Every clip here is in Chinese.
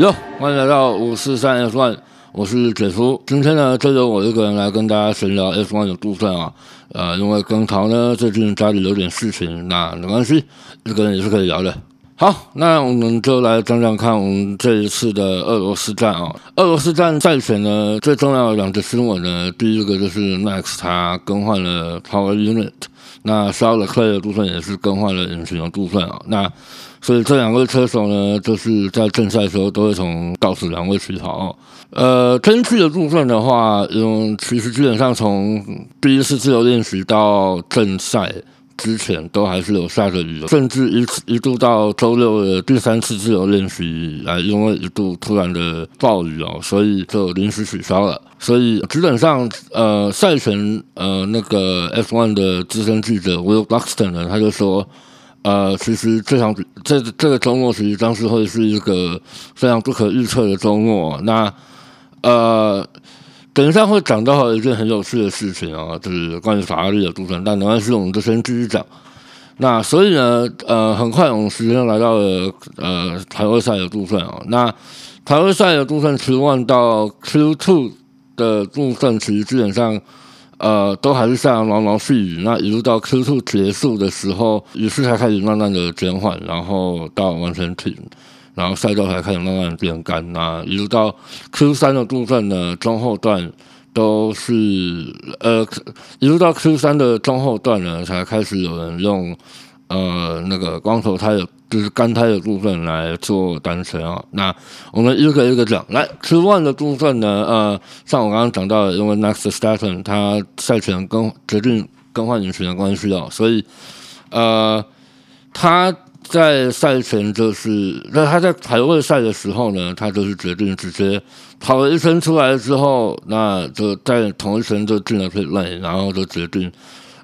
哟，欢迎来到五四三 F One，我是铁叔。今天呢，就由我一个人来跟大家闲聊 F One 的部分啊。呃，因为跟桃呢最近家里有点事情，那没关系，一个人也是可以聊的。好，那我们就来讲讲看我们这一次的俄罗斯站啊。俄罗斯站赛前呢，最重要的两个新闻呢，第一个就是 Max 他更换了 Power Unit，那 s h a r l e c l 的部分也是更换了引擎的部分啊。那所以这两位车手呢，就是在正赛的时候都会从倒数两位起跑。呃，天气的部分的话，嗯，其实基本上从第一次自由练习到正赛之前，都还是有下着雨，甚至一一度到周六的第三次自由练习来，因为一度突然的暴雨哦，所以就临时取消了。所以基本上，呃，赛前呃那个 F1 的资深记者 Will Buxton 呢，他就说。呃，其实这场这这个周末其实当时会是一个非常不可预测的周末。那呃，等一下会讲到一件很有趣的事情啊，就是关于法拉利的部分。但没关系，我们就先继续讲。那所以呢，呃，很快我们时间来到了呃台位赛的部分啊。那台位赛的部分，Q one 到 Q two 的部分，其实基本上。呃，都还是下毛毛细雨，那一路到 Q2 结束的时候，雨势才开始慢慢的减缓，然后到完全停，然后赛道才开始慢慢变干。那一路到 Q 三的部分呢，中后段都是呃，一路到 Q 三的中后段呢，才开始有人用呃那个光头胎的。就是干胎的部分来做单程啊，那我们一个一个讲。来，Q one 的部分呢，呃，像我刚刚讲到的，因为 Next Staten 他赛前更决定更换人选的关系啊，所以呃，他在赛前就是那他在排位赛的时候呢，他就是决定直接跑了一圈出来之后，那就在同一圈就进了 pit lane，然后就决定，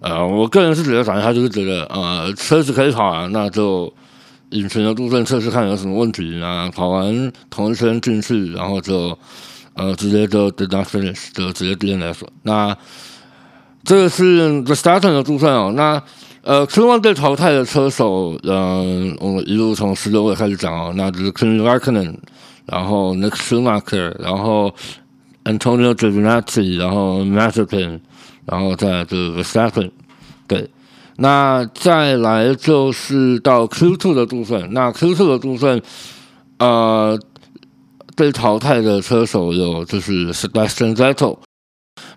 呃，我个人是觉得，反正他就是觉得，呃，车子可以跑啊，那就。引擎的部分测试看有什么问题啊？跑完同一圈进去，然后就呃直接就 did not finish 就直接 DNF。那这个是 the starting 的部分哦。那呃，Q1 被淘汰的车手，嗯，我们一路从十六位开始讲哦。那就是 Kimi r a c k o n e n 然后 Nick Schumacher，然后 Antonio Giovinazzi，然后 Mazepin，然后再就是 the starting，对。那再来就是到 Q two 的部分，那 Q two 的部分，呃，被淘汰的车手有就是 Sebastian Vettel。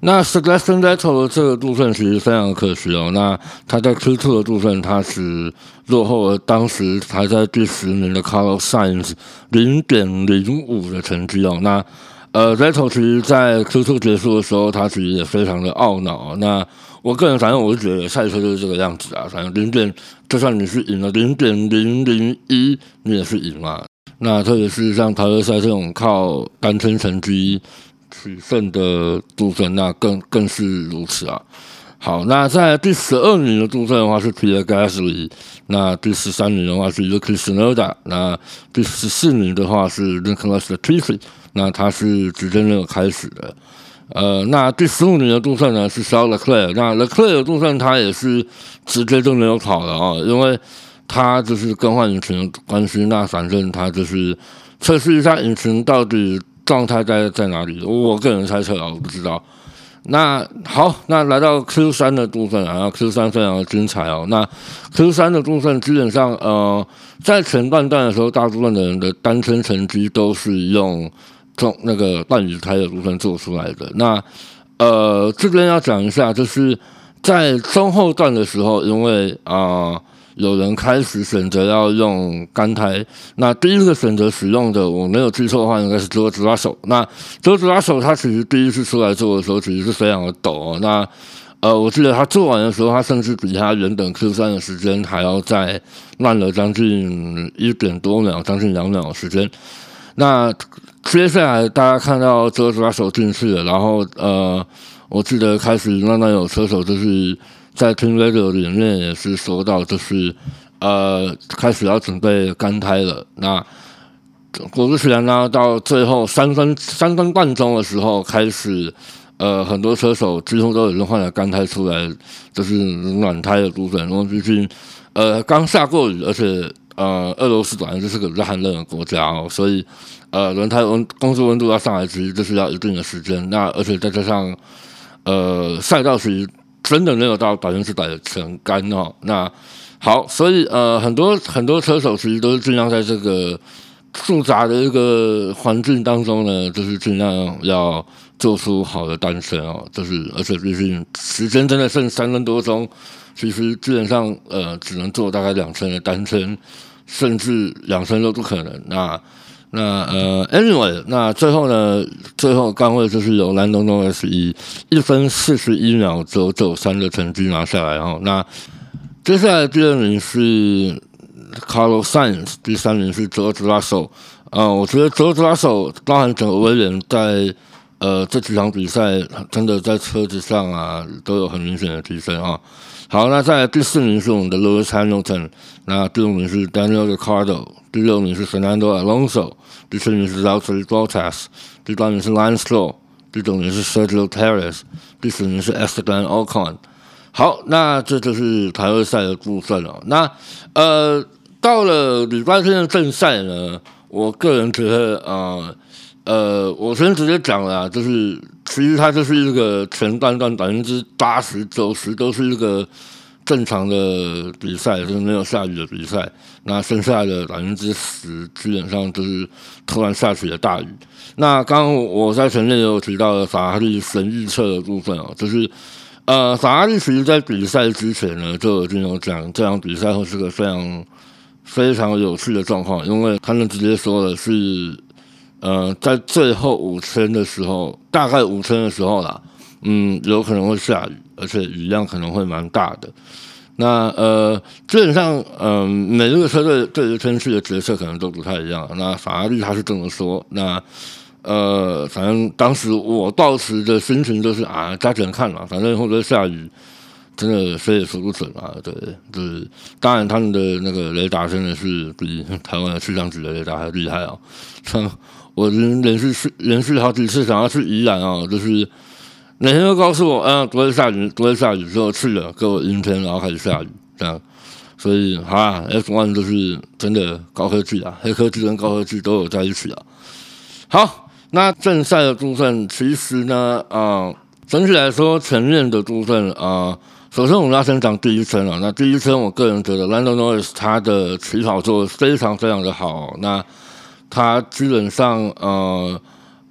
那 Sebastian Vettel 的这个部分其实非常可惜哦。那他在 Q two 的部分，他是落后了当时排在第十名的 Carlos Sainz 零点零五的成绩哦。那呃，Vettel 其实在 Q2 结束的时候，他其实也非常的懊恼。那我个人反正我是觉得赛车就是这个样子啊，反正零点就算你是赢了零点零零一，你也是赢嘛。那特别是像淘汰赛这种靠单圈成绩取胜的部分，那更更是如此啊。好，那在第十二名的部分的话是 Pierre Gasly，那第十三名的话是 Yuki s n o d a 那第十四名的话是 Nicholas Latifi，那他是直接没有开始的。呃，那第十五名的部分呢是 Charles Leclerc，那 l e c l e r 的部分他也是直接就没有跑了啊，因为他就是更换引擎的关系，那反正他就是测试一下引擎到底状态在在哪里，我个人猜测啊，我不知道。那好，那来到 Q 三的部分啊，Q 三非常的精彩哦。那 Q 三的部分基本上呃，在前半段的时候，大部分的人的单圈成绩都是用。从那个半雨胎的部分做出来的。那呃，这边要讲一下，就是在中后段的时候，因为啊，有人开始选择要用干胎。那第一个选择使用的，我没有记错的话，应该是折子拉手。那折子拉手，他其实第一次出来做的时候，其实是非常的陡哦。那呃，我记得他做完的时候，他甚至比他原本 Q 三的时间还要再慢了将近一点多秒，将近两秒的时间。那接下来大家看到车手手进去了，然后呃，我记得开始慢慢有车手就是在 Team Radio 里面也是说到，就是呃开始要准备干胎了。那果不其然呢，到最后三分三分半钟的时候开始，呃，很多车手几乎都已经换了干胎出来，就是暖胎的部分。因为毕竟呃刚下过雨，而且。呃，俄罗斯本来就是个热寒冷的国家哦，所以呃轮胎温工作温度要上来，其实就是要一定的时间。那而且再加上呃赛道其实真的没有到百分之百的全干哦。那好，所以呃很多很多车手其实都是尽量在这个复杂的一个环境当中呢，就是尽量要做出好的单身哦。就是而且毕竟时间真的剩三分多钟。其实基本上，呃，只能做大概两圈的单身，甚至两圈都不可能。那那呃，anyway，那最后呢，最后刚位就是由蓝东东 S 以一分四十一秒九九三的成绩拿下来。哈，那接下来第二名是 Carlos Sainz，第三名是 George Russell。呃，我觉得 George Russell 包含整个威廉在呃，这几场比赛真的在车子上啊都有很明显的提升啊。好，那再第四名是我们的 Lewis Hamilton，那第五名是 Daniel Ricciardo，第六名是 Fernando Alonso，第七名是 l a u t e r Bottas，第八名是 lancelow 第九名是 Sergio Perez，第十名是 Esteban Ocon。好，那这就是台湾赛的部分了、那呃，到了礼拜天的正赛呢，我个人觉得啊。呃，我先直接讲了，就是其实它就是一个前段段百分之八十九十都是一个正常的比赛，就是没有下雨的比赛。那剩下的百分之十基本上就是突然下起了大雨。那刚刚我在前面有提到的法拉利神预测的部分哦，就是呃，法拉利其实在比赛之前呢就已经有讲这场比赛会是个非常非常有趣的状况，因为他们直接说的是。呃，在最后五圈的时候，大概五圈的时候啦，嗯，有可能会下雨，而且雨量可能会蛮大的。那呃，基本上，嗯，每一个车队对于天气的决策可能都不太一样。那法拉利他是这么说，那呃，反正当时我到时的心情就是啊，加点看了，反正或者下雨，真的谁也说不准啊。对，就是当然他们的那个雷达真的是比台湾的气象局的雷达还厉害啊，像。我连连续去连续好几次想要去宜兰啊，就是每天都告诉我，啊，昨天下雨，昨天下雨，之后去了，给我阴天，然后开始下雨，这样。所以，啊，F one 就是真的高科技啊，黑科技跟高科技都有在一起啊。好，那正赛的部分，其实呢，啊，整体来说，前面的部分啊，首先我们要先讲第一圈了。那第一圈，我个人觉得 Lando Norris 他的起跑做的非常非常的好。那他基本上，呃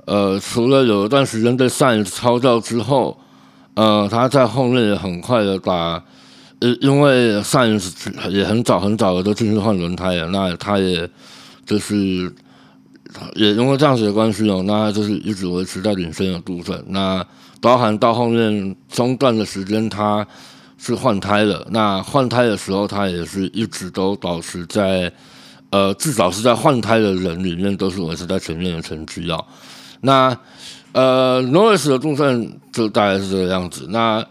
呃，除了有一段时间被赛超掉之后，呃，他在后面也很快的把，呃，因为赛也很早很早的都进去换轮胎了，那他也就是也因为这样子的关系哦，那就是一直维持在领先的部分。那包含到后面中段的时间，他是换胎了，那换胎的时候，他也是一直都保持在。呃，至少是在换胎的人里面，都是维持在前面的成绩啊。那呃，Norris 的部分就大概是这个样子。那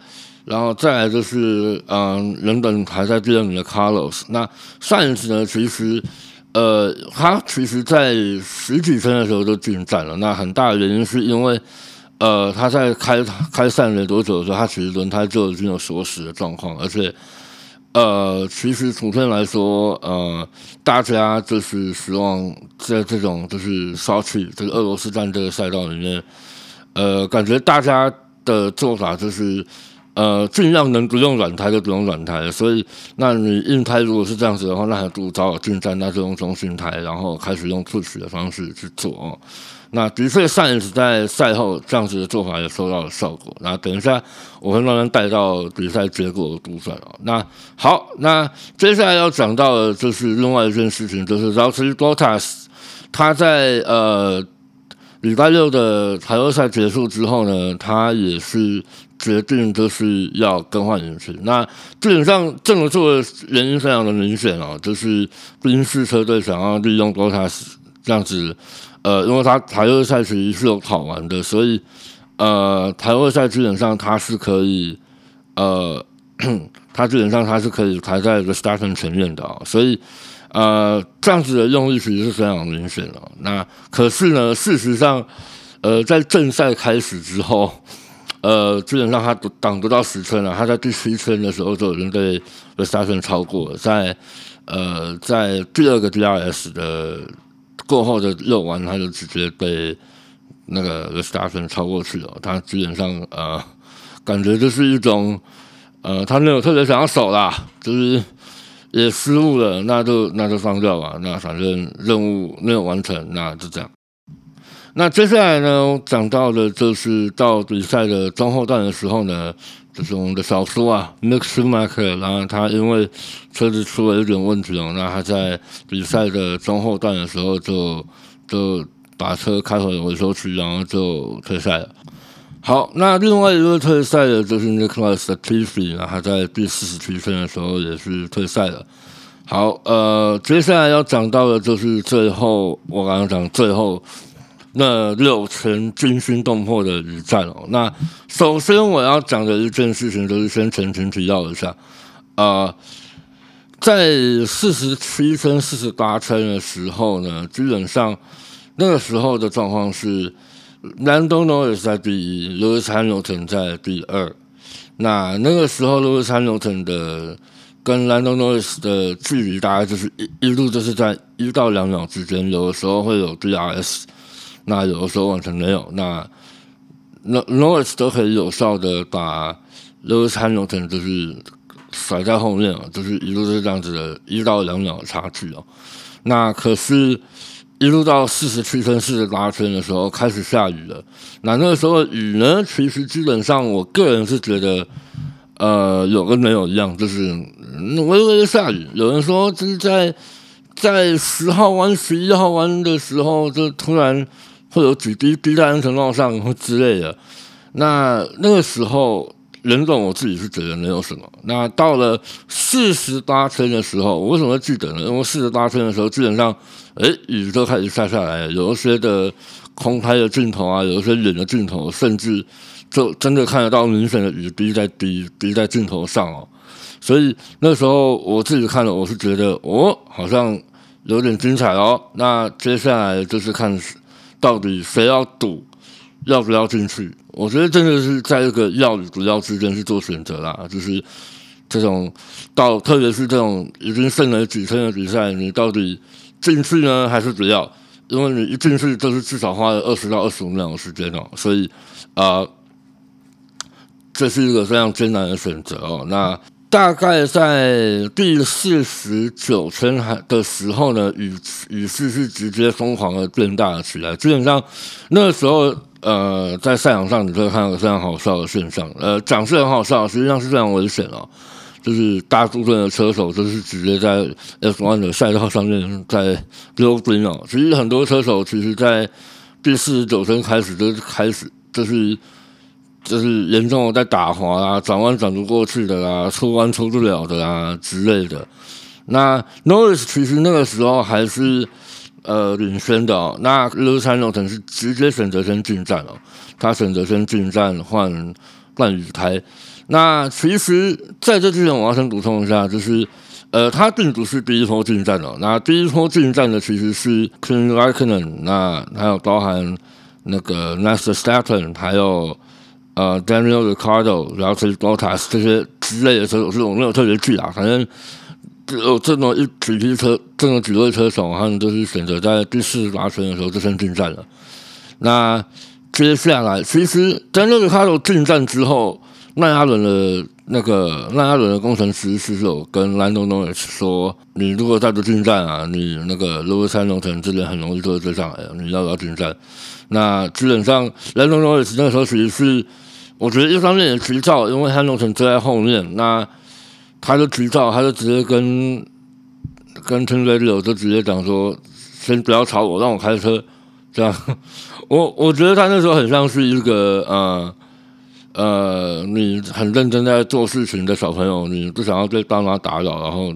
然后再来就是，嗯，原本排在第二名的 Carlos。那上一次呢，其实呃，他其实在十几圈的时候就进站了。那很大的原因是因为，呃，他在开开赛没多久的时候，他其实轮胎就已经有锁死的状况，而且。呃，其实普遍来说，呃，大家就是希望在这种就是烧气这个俄罗斯战这个赛道里面，呃，感觉大家的做法就是，呃，尽量能不用软胎就不用软胎。所以，那你硬胎如果是这样子的话，那还不如早早进站，那就用中性胎，然后开始用自取的方式去做。那的确，上一次在赛后这样子的做法也收到了效果。那等一下我会慢慢带到比赛结果的部分哦。那好，那接下来要讲到的就是另外一件事情，就是 r o s s Bottas 他在呃礼拜六的排位赛结束之后呢，他也是决定就是要更换引擎。那基本上这么做的原因非常的明显哦，就是宾士车队想要利用 Bottas 这样子。呃，因为他台二赛其实是有跑完的，所以呃，台二赛基本上他是可以，呃，他基本上他是可以排在一个 Starting 前面的啊，所以呃，这样子的用意其实是非常明显的。那可是呢，事实上，呃，在正赛开始之后，呃，基本上他挡不到十圈了，他在第七圈的时候就已经被 the station 超过了，在呃，在第二个 DRS 的。过后的肉丸，他就直接被那个 The Star 超过去了。他基本上呃，感觉就是一种呃，他没有特别想要守啦，就是也失误了，那就那就放掉吧。那反正任务没有完成，那就这样。那接下来呢，讲到的就是到比赛的中后段的时候呢，就是我们的小叔啊，Max Schumacher，然后他因为车子出了一点问题哦，那他在比赛的中后段的时候就就把车开回维修区，然后就退赛了。好，那另外一个退赛的就是 Nicholas t i f y 那他在第四十七圈的时候也是退赛了。好，呃，接下来要讲到的就是最后，我刚刚讲最后。那六成惊心动魄的一战哦。那首先我要讲的一件事情，就是先澄清提要一下，啊，在四十七圈、四十八圈的时候呢，基本上那个时候的状况是，兰东诺也是在第一，罗斯汉牛腾在第二。那那个时候，罗斯汉牛腾的跟兰东诺斯的距离大概就是一一路就是在一到两秒之间，有的时候会有 DRS。那有的时候完全没有，那那 Norris 都可以有效的把 Lewis Hamilton 就是甩在后面啊，就是一路是这样子的，一到两秒的差距哦。那可是，一路到四十七分、四十八圈的时候开始下雨了。那那个时候雨呢，其实基本上我个人是觉得，呃，有跟没有一样，就是微微的下雨。有人说就是在在十号弯、十一号弯的时候，就突然。会有几滴滴在安全帽上或之类的，那那个时候，人总我自己是觉得没有什么。那到了四十八圈的时候，我为什么会记得呢？因为四十八圈的时候，基本上，哎，雨都开始下下来了，有一些的空拍的镜头啊，有一些远的镜头，甚至就真的看得到明显的雨滴在滴滴在镜头上哦。所以那时候我自己看了，我是觉得哦，好像有点精彩哦。那接下来就是看。到底谁要赌，要不要进去？我觉得真的是在这个要与不要之间去做选择啦。就是这种到，特别是这种已经剩了几圈的比赛，你到底进去呢，还是不要？因为你一进去就是至少花了二十到二十五秒的时间哦。所以啊，这是一个非常艰难的选择哦。那。大概在第四十九圈还的时候呢，雨雨势是直接疯狂的变大了起来。基本上那时候，呃，在赛场上你会看到非常好笑的现象。呃，讲是很好笑，实际上是非常危险哦。就是大部分的车手都是直接在 F1 的赛道上面在溜冰哦。其实很多车手其实，在第四十九圈开始就开始就是。就是严重的在打滑啊，转弯转不过去的啦，出弯出不了的啦之类的。那 Norris 其实那个时候还是呃领先的哦。那 Lewis Hamilton 是直接选择先进站哦，他选择先进站换换雨胎。那其实在这之前，我要先补充一下，就是呃，他并不是第一波进站哦。那第一波进站的其实是 k i n g r a k k o n e n 那还有包含那个 n a s t e r Staten，还有。呃，Daniel Ricardo，然后是 b o t a s 这些之类的车手，是我没有特别记啊。反正有这么一几批车，这么几位车手，他们都是选择在第四十八圈的时候就先进站了。那接下来，其实 Daniel Ricardo 进站之后，迈阿伦的那个迈阿伦的工程师是有跟兰东东也是说，你如果再不进站啊，你那个 Lewis Hamilton 这边很容易就会追上来，你要不要进站？那基本上兰东东也是那时候其实是。我觉得一方面也急躁，因为他弄成追在后面，那他就急躁，他就直接跟跟陈雷柳就直接讲说：“先不要吵我，让我开车。”这样，我我觉得他那时候很像是一个呃。呃，你很认真在做事情的小朋友，你不想要被爸妈打扰，然后，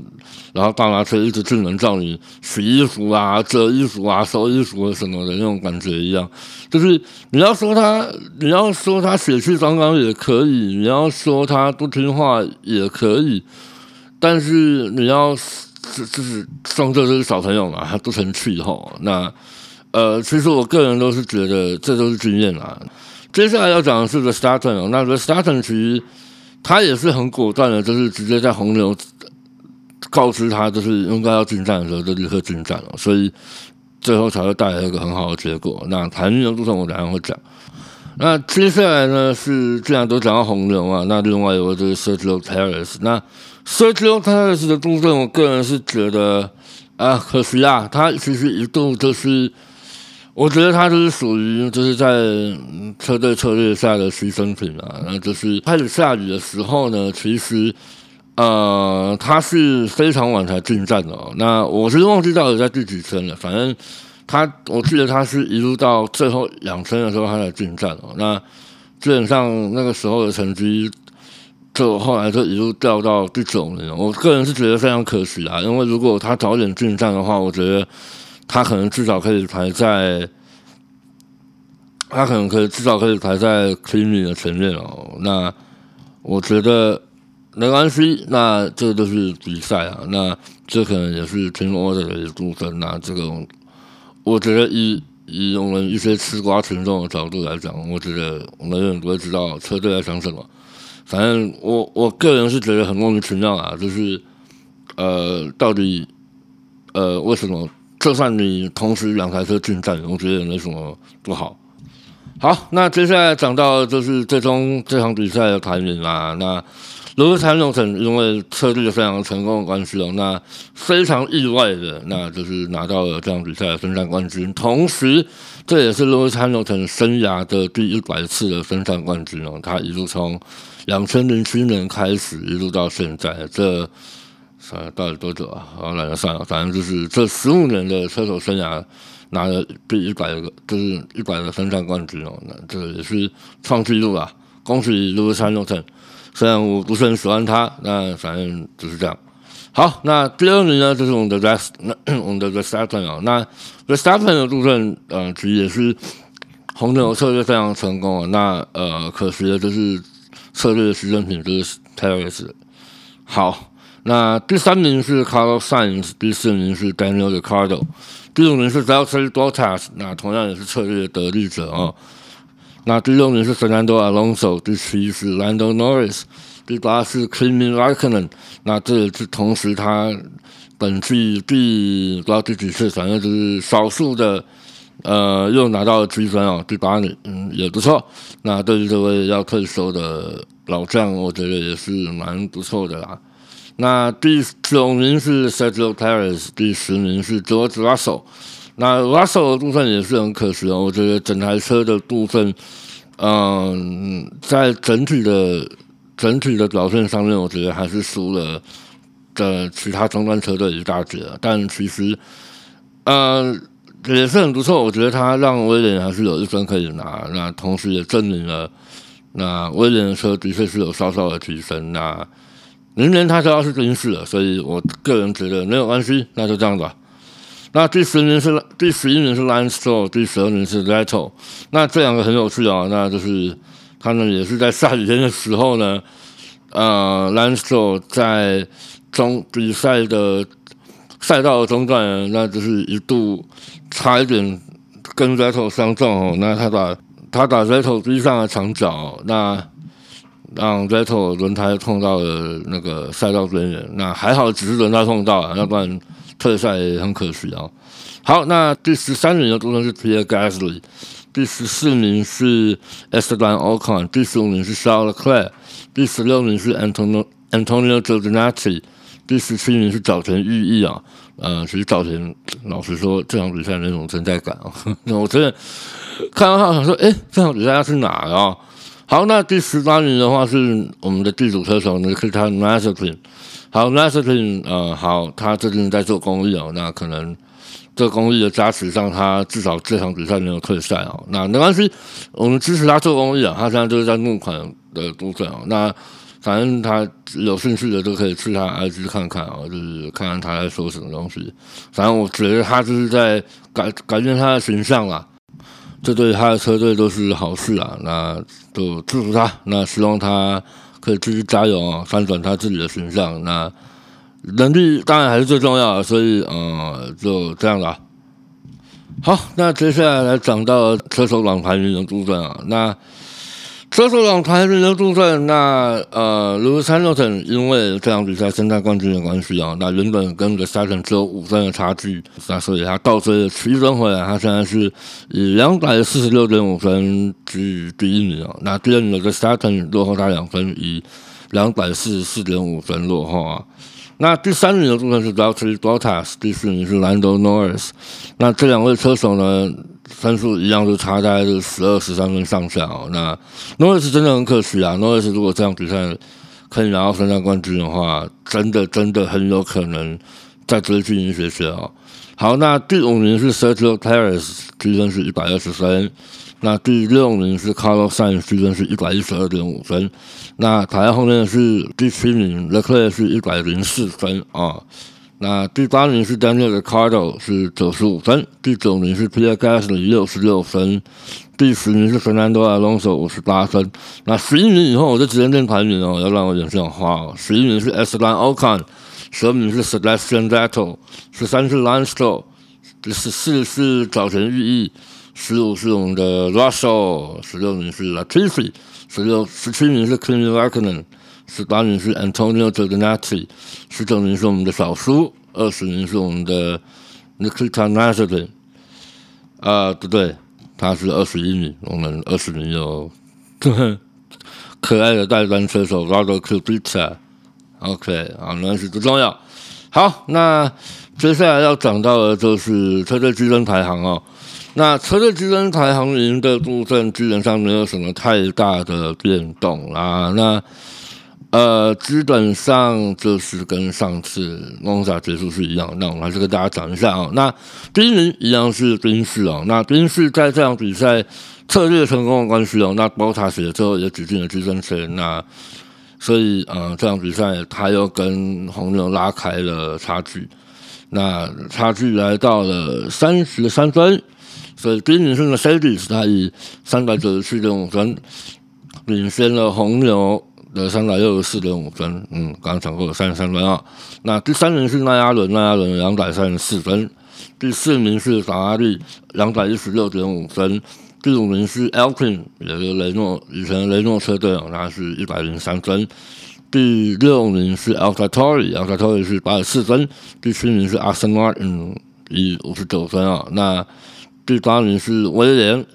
然后爸妈却一直只能叫你洗衣服啊、折衣服啊、收衣服什么的那种感觉一样。就是你要说他，你要说他血气方刚也可以，你要说他不听话也可以，但是你要就就是双这是小朋友嘛，他不成气候。那呃，其实我个人都是觉得这都是经验啦。接下来要讲的是 The Starter 哦，那 The Starter 其实他也是很果断的，就是直接在红牛告知他就是应该要进站的时候就立刻进站了，所以最后才会带来一个很好的结果。那排名的部分我等下会讲。那接下来呢是既然都讲到红牛嘛，那另外一个就是 Sergio Perez。那 Sergio Perez 的部分，我个人是觉得啊，可惜啊，他其实一度就是。我觉得他就是属于就是在车队策略下的牺牲品啊，那就是开始下雨的时候呢，其实呃他是非常晚才进站的。那我是忘记到底在第几圈了，反正他我记得他是一路到最后两圈的时候他才进站哦。那基本上那个时候的成绩，就后来就一路掉到第九名。我个人是觉得非常可惜啊，因为如果他早点进站的话，我觉得。他可能至少可以排在，他可能可以至少可以排在 c l e a n 的前面哦。那我觉得没关系，那这都是比赛啊。那这可能也是 Team Order 的部分。那这个我觉得以以我们一些吃瓜群众的角度来讲，我觉得我们永远不会知道车队在想什么。反正我我个人是觉得很莫名其妙啊，就是呃，到底呃为什么？就算你同时两台车进站，我觉得也没什么不好。好，那接下来讲到就是最终这场比赛的排名啦。那罗斯·汉诺森因为策略非常成功的关系哦，那非常意外的，那就是拿到了这场比赛的分站冠军。同时，这也是罗斯·汉诺森生涯的第一百次的分站冠军哦。他一路从两千零七年开始，一路到现在这。算了，到底多久啊？好，懒得算了，反正就是这十五年的车手生涯拿了第一百个，就是一百个分站冠军哦。那这也是创纪录啊！恭喜卢山诺特。虽然我不是很喜欢他，那反正就是这样。好，那第二名呢，就是我们的 Rest，那 我们的 Restappen 啊。那 Restappen 的部分，呃，其实也是红牛策略非常成功啊。那呃，可惜的就是策略的牺牲品就是 Taylor 好。那第三名是 Carlos Sainz，第四名是 Daniel Ricardo，第五名是 Valtteri Bottas，那同样也是策略的得力者哦。那第六名是 Fernando Alonso，第七是 Lando Norris，第八是 Kimi Raikkonen。那这也是同时他本季第不知道第几次，反正就是少数的呃又拿到了积分哦，第八名嗯也不错。那对于这位要退休的老将，我觉得也是蛮不错的啦。那第九名是 Sergio Perez，第十名是 George Russell。那 Russell 的部分也是很可惜哦，我觉得整台车的部分，嗯，在整体的整体的表现上面，我觉得还是输了的其他中端车队一大截。但其实，嗯，也是很不错。我觉得他让威廉还是有一分可以拿。那同时也证明了，那威廉的车的确是有稍稍的提升。那明年他就要是军事了，所以我个人觉得没有关系，那就这样吧。那第十名是第十一名是 lanceto 第十二名是 Vettel。那这两个很有趣啊，那就是他们也是在下雨天的时候呢，呃，Lance Stroll 在中比赛的赛道的中段，那就是一度差一点跟 Vettel 相撞哦，那他把他把 Vettel 逼上了墙角，那。让 Vettel 轮胎碰到了那个赛道边缘，那还好，只是轮胎碰到了，要不然退赛也很可惜啊。好，那第十三名的部分是 Pierre Gasly，第十四名是 Esteban Ocon，第十五名是 Charles Leclerc，第十六名是 Antonio Antonio Giovinazzi，第十七名是早田裕毅啊。呃，其实早田老实说，这场比赛那种存在感啊，那 我真的看到他想说，哎，这场比赛要去哪啊？好，那第十八名的话是我们的地主车手，那是他 m a s t e r i n 好 m a s t e r i n 呃，好，他最近在做公益哦，那可能这公益的加持上，他至少这场比赛没有退赛哦。那没关系，我们支持他做公益啊。他现在就是在募款的部分哦。那反正他有兴趣的都可以去他 IG 看看啊，就是看看他在说什么东西。反正我觉得他就是在改改变他的形象啦。这对他的车队都是好事啊！那就祝福他，那希望他可以继续加油啊，翻转他自己的形象。那能力当然还是最重要的，所以呃，就这样了。好，那接下来来讲到车手榜排名的部分啊。那车手党排名的部分，那呃，卢森洛顿因为这场比赛争夺冠军的关系啊，那原本跟的赛程只有五分的差距，那所以他倒追了七分回来，他现在是以两百四十六点五分居第一名啊。那第二名的赛程落后他两分，以两百四十四点五分落后啊。那第三名的部分是 Doctor Bottas，第四名是 Lando Norris。那这两位车手呢？分数一样，就差大概是十二、十三分上下哦。那 NORIS 真的很可惜啊！，Norris 如果这样比赛可以拿到三项冠军的话，真的真的很有可能再追进一些些哦。好，那第五名是 Sergio Perez，积分是一百二十三。那第六名是 Carlos s a n 分是一百一十二点五分。那排在后面是第七名 l e c l e r 是一百零四分啊。那第八名是 Daniel 的 Cardo 是九十五分，第九名是 Pierre Gasly 六十六分，第十名是 Fernando Alonso 五十八分。那十一名以后我就直接念排名哦，要让我有点像话哦。十一名是 e s t a n Ocon，十二名是 Sebastian Vettel，十三是 Lance Stroll，十四是早前预意，十五是我们的 russo 十六名是 Latifi，十六十七名是 Kimi racon 十八名是 Antonio d e n a t i 十九名是我们的小苏，二十名是我们的 Nikita n a z a r i n 啊，不对，他是二十一名，我们二十名有呵呵可爱的带单车手 Rado Kubica。OK，啊，那是不重要。好，那。接下来要讲到的就是车队积分排行哦。那车队积分排行赢的部分基本上没有什么太大的变动啦，那。呃，基本上就是跟上次蒙萨结束是一样，那我们还是跟大家讲一下啊。那第一名一样是宾士哦，那宾士在这场比赛策略成功的关系哦，那包塔写最后也挤进了积分圈，那所以呃这场比赛他又跟红牛拉开了差距，那差距来到了三十三分，所以第一名是 C D，是他以三百九十七点五分领先了红牛。的三百六十四点五分，嗯，刚刚讲过三十三分啊。那第三名是奈亚伦，奈亚伦两百三十四分。第四名是法拉利，两百一十六点五分。第五名是 Alpine，也是雷诺以前雷诺车队，他是一百零三分。第六名是 AltaTori，AltaTori 是八十四分。第七名是 a r s e n a l 嗯以五十九分啊。那第八名是威廉，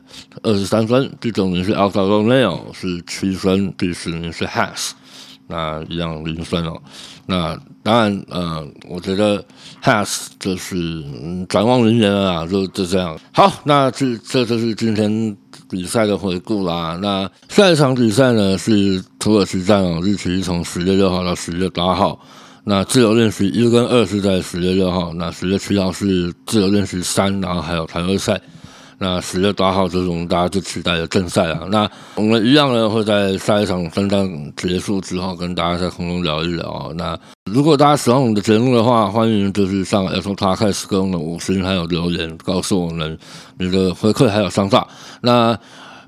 二十三分；第九名是 Alfa Romeo，是七分；第十名是 Has，那一样零分哦。那当然，呃，我觉得 Has 就是嗯展望明年啊，就就这样。好，那这这就是今天比赛的回顾啦。那下一场比赛呢是土耳其站哦，日期从十月六号到十月八号。那自由练习一跟二是在十月六号，那十月七号是自由练习三，然后还有团队赛。那十月八号就是我们大家最期待的正赛啊。那我们一样呢会在下一场分站结束之后跟大家在空中聊一聊。那如果大家喜欢我们的节目的话，欢迎就是上 Apple Podcast 给我们五星还有留言，告诉我们你的回馈还有想法。那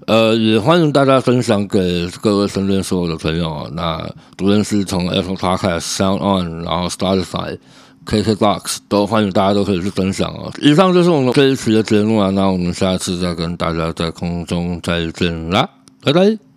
呃，也欢迎大家分享给各位身边所有的朋友。那无论是从 Apple Podcast、Sound On，然后 Spotify、KKBox，都欢迎大家都可以去分享哦。以上就是我们这一期的节目啊，那我们下次再跟大家在空中再见啦，拜拜。